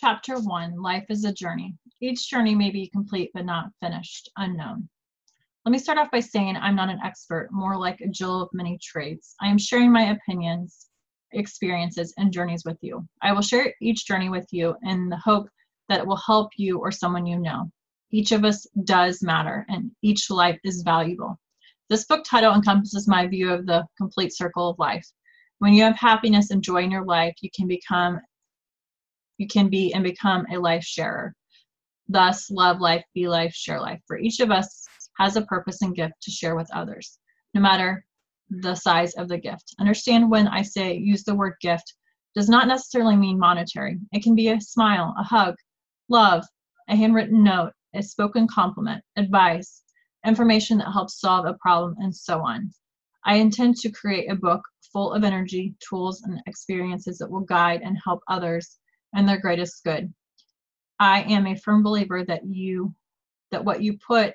Chapter 1 Life is a Journey. Each journey may be complete but not finished, unknown. Let me start off by saying I'm not an expert, more like a Jill of many trades. I am sharing my opinions, experiences, and journeys with you. I will share each journey with you in the hope that it will help you or someone you know. Each of us does matter, and each life is valuable. This book title encompasses my view of the complete circle of life. When you have happiness and joy in your life, you can become you can be and become a life sharer. Thus, love life, be life, share life. For each of us has a purpose and gift to share with others, no matter the size of the gift. Understand when I say use the word gift does not necessarily mean monetary. It can be a smile, a hug, love, a handwritten note, a spoken compliment, advice, information that helps solve a problem, and so on. I intend to create a book full of energy, tools, and experiences that will guide and help others and their greatest good. I am a firm believer that you that what you put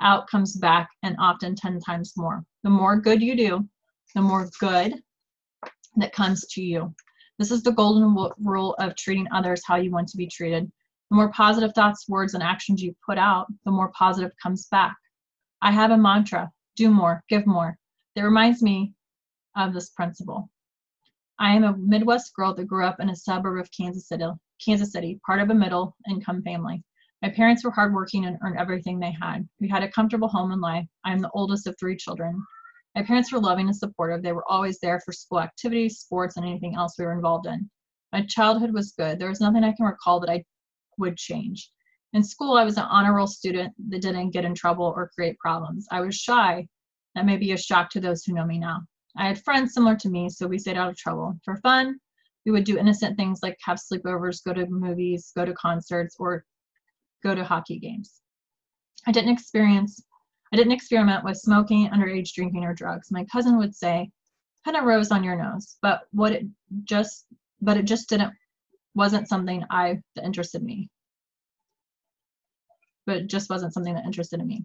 out comes back and often 10 times more. The more good you do, the more good that comes to you. This is the golden rule of treating others how you want to be treated. The more positive thoughts, words, and actions you put out, the more positive comes back. I have a mantra do more, give more that reminds me of this principle. I am a Midwest girl that grew up in a suburb of Kansas City, Kansas City, part of a middle income family. My parents were hardworking and earned everything they had. We had a comfortable home and life. I am the oldest of three children. My parents were loving and supportive. They were always there for school activities, sports, and anything else we were involved in. My childhood was good. There was nothing I can recall that I would change. In school, I was an honor roll student that didn't get in trouble or create problems. I was shy. That may be a shock to those who know me now. I had friends similar to me, so we stayed out of trouble. For fun, we would do innocent things like have sleepovers, go to movies, go to concerts, or go to hockey games. I didn't experience I didn't experiment with smoking, underage drinking, or drugs. My cousin would say, kind of rose on your nose," but what it just but it just didn't wasn't something I that interested me. But it just wasn't something that interested in me.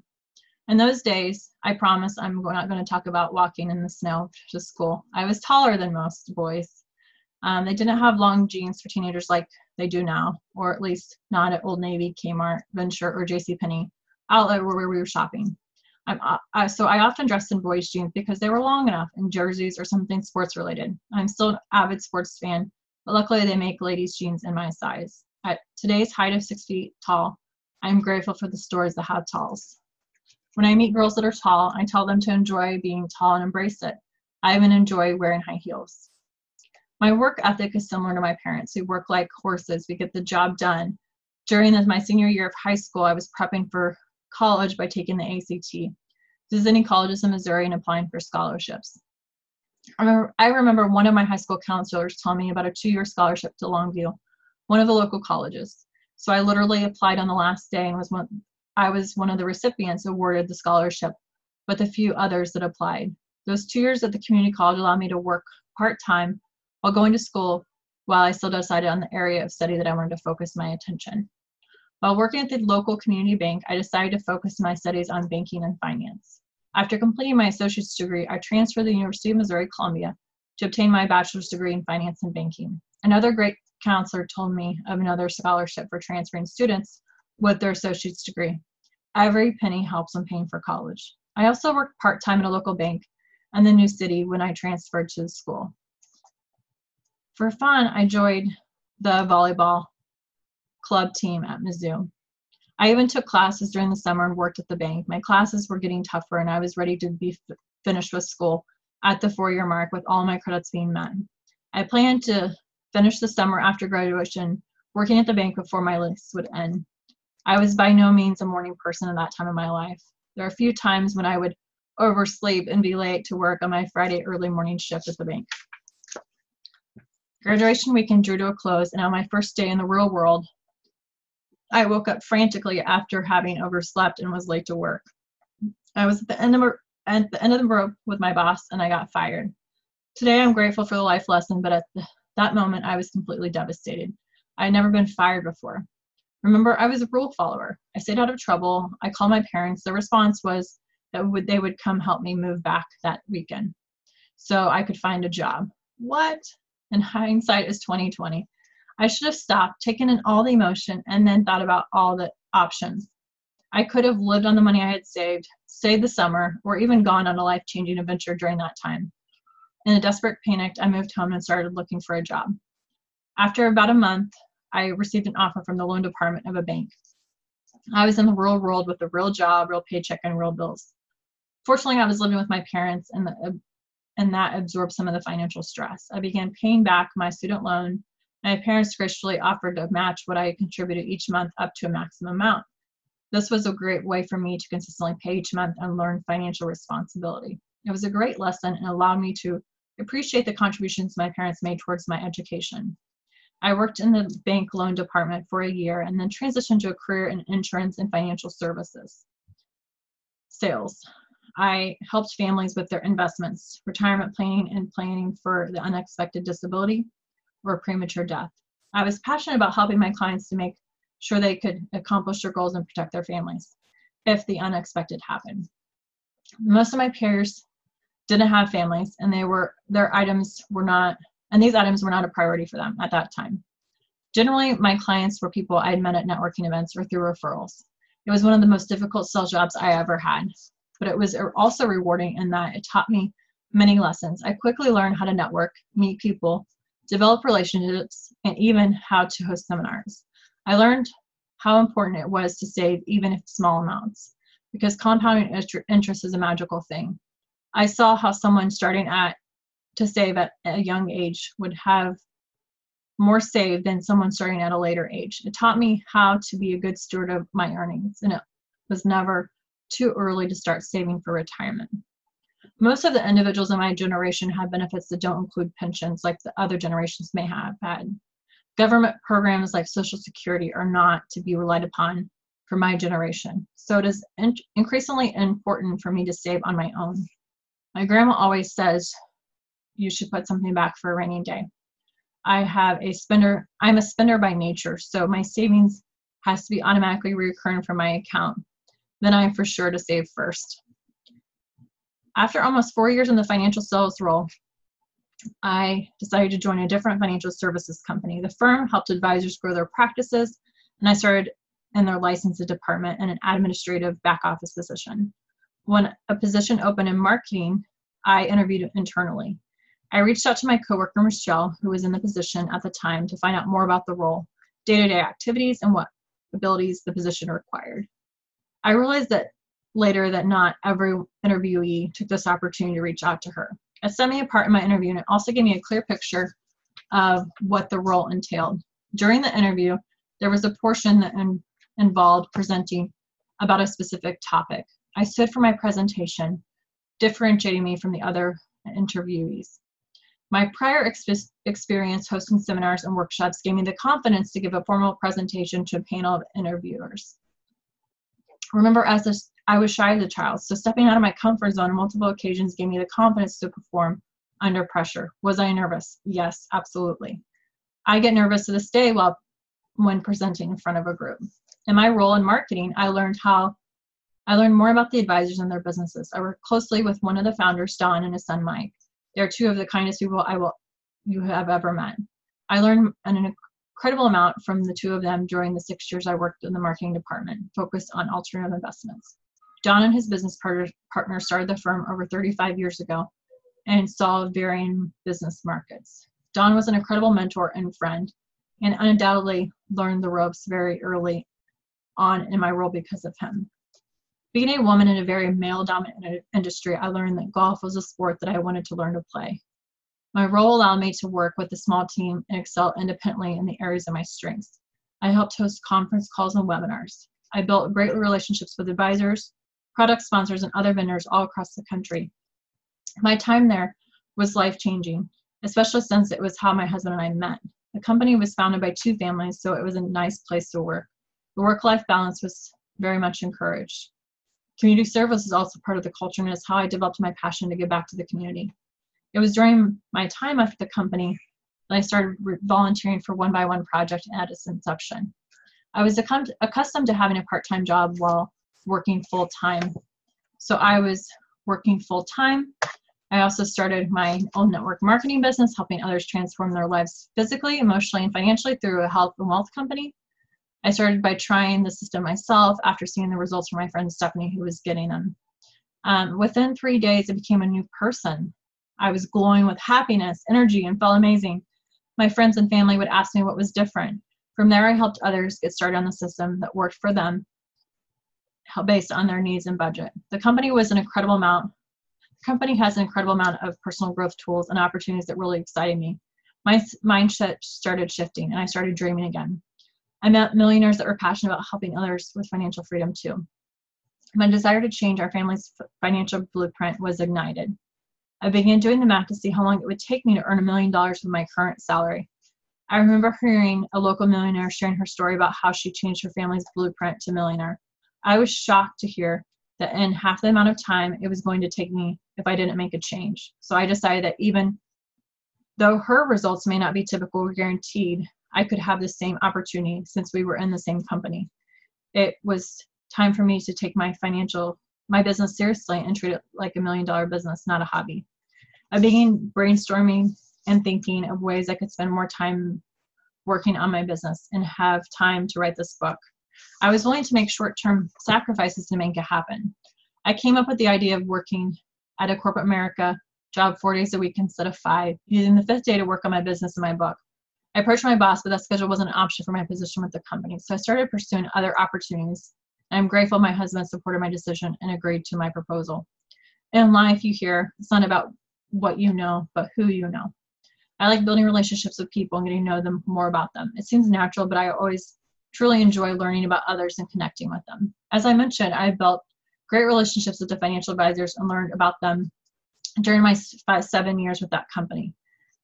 In those days, I promise I'm not going to talk about walking in the snow to school. I was taller than most boys. Um, they didn't have long jeans for teenagers like they do now, or at least not at Old Navy, Kmart, Venture, or JCPenney, outlet where we were shopping. Uh, uh, so I often dressed in boys' jeans because they were long enough, and jerseys or something sports related. I'm still an avid sports fan, but luckily they make ladies' jeans in my size. At today's height of six feet tall, I'm grateful for the stores that have talls. When I meet girls that are tall, I tell them to enjoy being tall and embrace it. I even enjoy wearing high heels. My work ethic is similar to my parents, who work like horses. We get the job done. During my senior year of high school, I was prepping for college by taking the ACT, visiting colleges in Missouri, and applying for scholarships. I remember, I remember one of my high school counselors telling me about a two year scholarship to Longview, one of the local colleges. So I literally applied on the last day and was one, I was one of the recipients awarded the scholarship with a few others that applied. Those two years at the community college allowed me to work part time while going to school while I still decided on the area of study that I wanted to focus my attention. While working at the local community bank, I decided to focus my studies on banking and finance. After completing my associate's degree, I transferred to the University of Missouri Columbia to obtain my bachelor's degree in finance and banking. Another great counselor told me of another scholarship for transferring students with their associate's degree. Every penny helps in paying for college. I also worked part time at a local bank in the new city when I transferred to the school. For fun, I joined the volleyball club team at Mizzou. I even took classes during the summer and worked at the bank. My classes were getting tougher, and I was ready to be f- finished with school at the four year mark with all my credits being met. I planned to finish the summer after graduation, working at the bank before my lease would end. I was by no means a morning person at that time of my life. There are a few times when I would oversleep and be late to work on my Friday early morning shift at the bank. Graduation weekend drew to a close, and on my first day in the real world, I woke up frantically after having overslept and was late to work. I was at the end of at the end of the rope with my boss, and I got fired. Today, I'm grateful for the life lesson, but at the, that moment, I was completely devastated. I had never been fired before. Remember, I was a rule follower. I stayed out of trouble. I called my parents. The response was that would, they would come help me move back that weekend so I could find a job. What? In hindsight is 2020. I should have stopped, taken in all the emotion, and then thought about all the options. I could have lived on the money I had saved, stayed the summer, or even gone on a life changing adventure during that time. In a desperate panic, I moved home and started looking for a job. After about a month, I received an offer from the loan department of a bank. I was in the real world with a real job, real paycheck, and real bills. Fortunately, I was living with my parents, and, the, and that absorbed some of the financial stress. I began paying back my student loan. My parents graciously offered to match what I contributed each month up to a maximum amount. This was a great way for me to consistently pay each month and learn financial responsibility. It was a great lesson and allowed me to appreciate the contributions my parents made towards my education. I worked in the bank loan department for a year and then transitioned to a career in insurance and financial services. Sales. I helped families with their investments, retirement planning, and planning for the unexpected disability or premature death. I was passionate about helping my clients to make sure they could accomplish their goals and protect their families if the unexpected happened. Most of my peers didn't have families and they were their items were not and these items were not a priority for them at that time. Generally, my clients were people I had met at networking events or through referrals. It was one of the most difficult sales jobs I ever had, but it was also rewarding in that it taught me many lessons. I quickly learned how to network, meet people, develop relationships, and even how to host seminars. I learned how important it was to save even if small amounts because compounding interest is a magical thing. I saw how someone starting at to save at a young age would have more saved than someone starting at a later age. It taught me how to be a good steward of my earnings, and it was never too early to start saving for retirement. Most of the individuals in my generation have benefits that don't include pensions like the other generations may have had. Government programs like Social Security are not to be relied upon for my generation, so it is in- increasingly important for me to save on my own. My grandma always says you should put something back for a rainy day. I have a spender, I'm a spender by nature, so my savings has to be automatically recurring from my account. Then I'm for sure to save first. After almost four years in the financial sales role, I decided to join a different financial services company. The firm helped advisors grow their practices, and I started in their licensed department in an administrative back office position. When a position opened in marketing, I interviewed internally. I reached out to my coworker Michelle, who was in the position at the time, to find out more about the role, day to day activities, and what abilities the position required. I realized that later that not every interviewee took this opportunity to reach out to her. It set me apart in my interview and it also gave me a clear picture of what the role entailed. During the interview, there was a portion that in, involved presenting about a specific topic. I stood for my presentation, differentiating me from the other interviewees. My prior ex- experience hosting seminars and workshops gave me the confidence to give a formal presentation to a panel of interviewers. Remember, as a, I was shy as a child, so stepping out of my comfort zone on multiple occasions gave me the confidence to perform under pressure. Was I nervous? Yes, absolutely. I get nervous to this day while when presenting in front of a group. In my role in marketing, I learned how I learned more about the advisors and their businesses. I worked closely with one of the founders, Don, and his son Mike. They're two of the kindest people I will you have ever met. I learned an incredible amount from the two of them during the six years I worked in the marketing department, focused on alternative investments. Don and his business partner, started the firm over 35 years ago and saw varying business markets. Don was an incredible mentor and friend, and undoubtedly learned the ropes very early on in my role because of him. Being a woman in a very male dominant industry, I learned that golf was a sport that I wanted to learn to play. My role allowed me to work with a small team and excel independently in the areas of my strengths. I helped host conference calls and webinars. I built great relationships with advisors, product sponsors, and other vendors all across the country. My time there was life changing, especially since it was how my husband and I met. The company was founded by two families, so it was a nice place to work. The work life balance was very much encouraged. Community service is also part of the culture and is how I developed my passion to give back to the community. It was during my time at the company that I started volunteering for One by One Project at its inception. I was accustomed to having a part time job while working full time. So I was working full time I also started my own network marketing business, helping others transform their lives physically, emotionally, and financially through a health and wealth company. I started by trying the system myself after seeing the results from my friend Stephanie, who was getting them. Um, within three days, I became a new person. I was glowing with happiness, energy, and felt amazing. My friends and family would ask me what was different. From there, I helped others get started on the system that worked for them based on their needs and budget. The company was an incredible amount. The company has an incredible amount of personal growth tools and opportunities that really excited me. My mindset started shifting and I started dreaming again. I met millionaires that were passionate about helping others with financial freedom too. My desire to change our family's financial blueprint was ignited. I began doing the math to see how long it would take me to earn a million dollars with my current salary. I remember hearing a local millionaire sharing her story about how she changed her family's blueprint to millionaire. I was shocked to hear that in half the amount of time it was going to take me if I didn't make a change. So I decided that even though her results may not be typical or guaranteed, I could have the same opportunity since we were in the same company. It was time for me to take my financial, my business seriously and treat it like a million dollar business, not a hobby. I began brainstorming and thinking of ways I could spend more time working on my business and have time to write this book. I was willing to make short term sacrifices to make it happen. I came up with the idea of working at a corporate America job four days a week instead of five, using the fifth day to work on my business and my book. I approached my boss, but that schedule wasn't an option for my position with the company. So I started pursuing other opportunities. I'm grateful my husband supported my decision and agreed to my proposal. In life, you hear it's not about what you know, but who you know. I like building relationships with people and getting to know them more about them. It seems natural, but I always truly enjoy learning about others and connecting with them. As I mentioned, I built great relationships with the financial advisors and learned about them during my five, seven years with that company.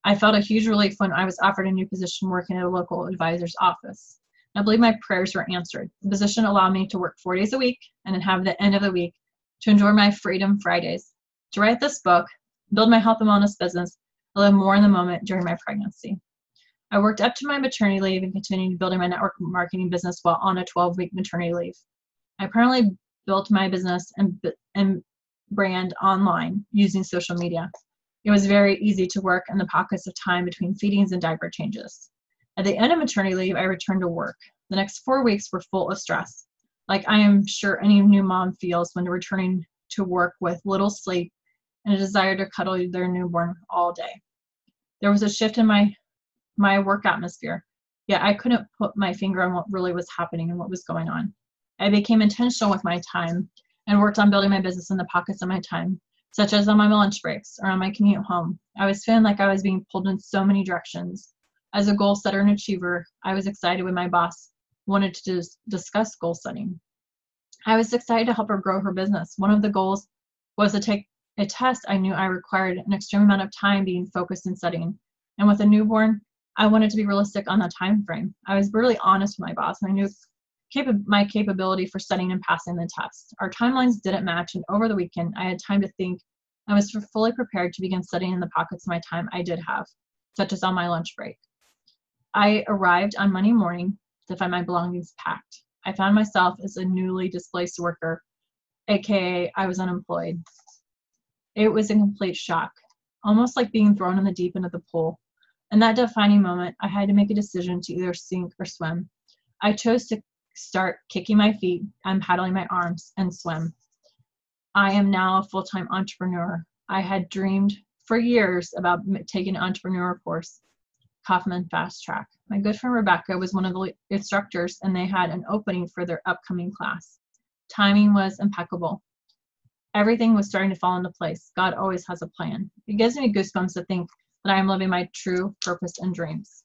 I felt a huge relief when I was offered a new position working at a local advisor's office. I believe my prayers were answered. The position allowed me to work four days a week and then have the end of the week to enjoy my Freedom Fridays, to write this book, build my health and wellness business, and live more in the moment during my pregnancy. I worked up to my maternity leave and continued building my network marketing business while on a 12 week maternity leave. I apparently built my business and, and brand online using social media. It was very easy to work in the pockets of time between feedings and diaper changes. At the end of maternity leave, I returned to work. The next four weeks were full of stress, like I am sure any new mom feels when returning to work with little sleep and a desire to cuddle their newborn all day. There was a shift in my my work atmosphere, yet I couldn't put my finger on what really was happening and what was going on. I became intentional with my time and worked on building my business in the pockets of my time such as on my lunch breaks or on my commute home. I was feeling like I was being pulled in so many directions. As a goal setter and achiever, I was excited when my boss wanted to dis- discuss goal setting. I was excited to help her grow her business. One of the goals was to take a test I knew I required an extreme amount of time being focused and studying. And with a newborn, I wanted to be realistic on the time frame. I was brutally honest with my boss, and I knew capa- my capability for studying and passing the test. Our timelines didn't match, and over the weekend, I had time to think. I was fully prepared to begin studying in the pockets of my time I did have, such as on my lunch break. I arrived on Monday morning to find my belongings packed. I found myself as a newly displaced worker, aka I was unemployed. It was a complete shock, almost like being thrown in the deep end of the pool. In that defining moment, I had to make a decision to either sink or swim. I chose to start kicking my feet and paddling my arms and swim. I am now a full time entrepreneur. I had dreamed for years about taking an entrepreneur course, Kauffman FastTrac. My good friend Rebecca was one of the instructors, and they had an opening for their upcoming class. Timing was impeccable. Everything was starting to fall into place. God always has a plan. It gives me goosebumps to think that I am living my true purpose and dreams.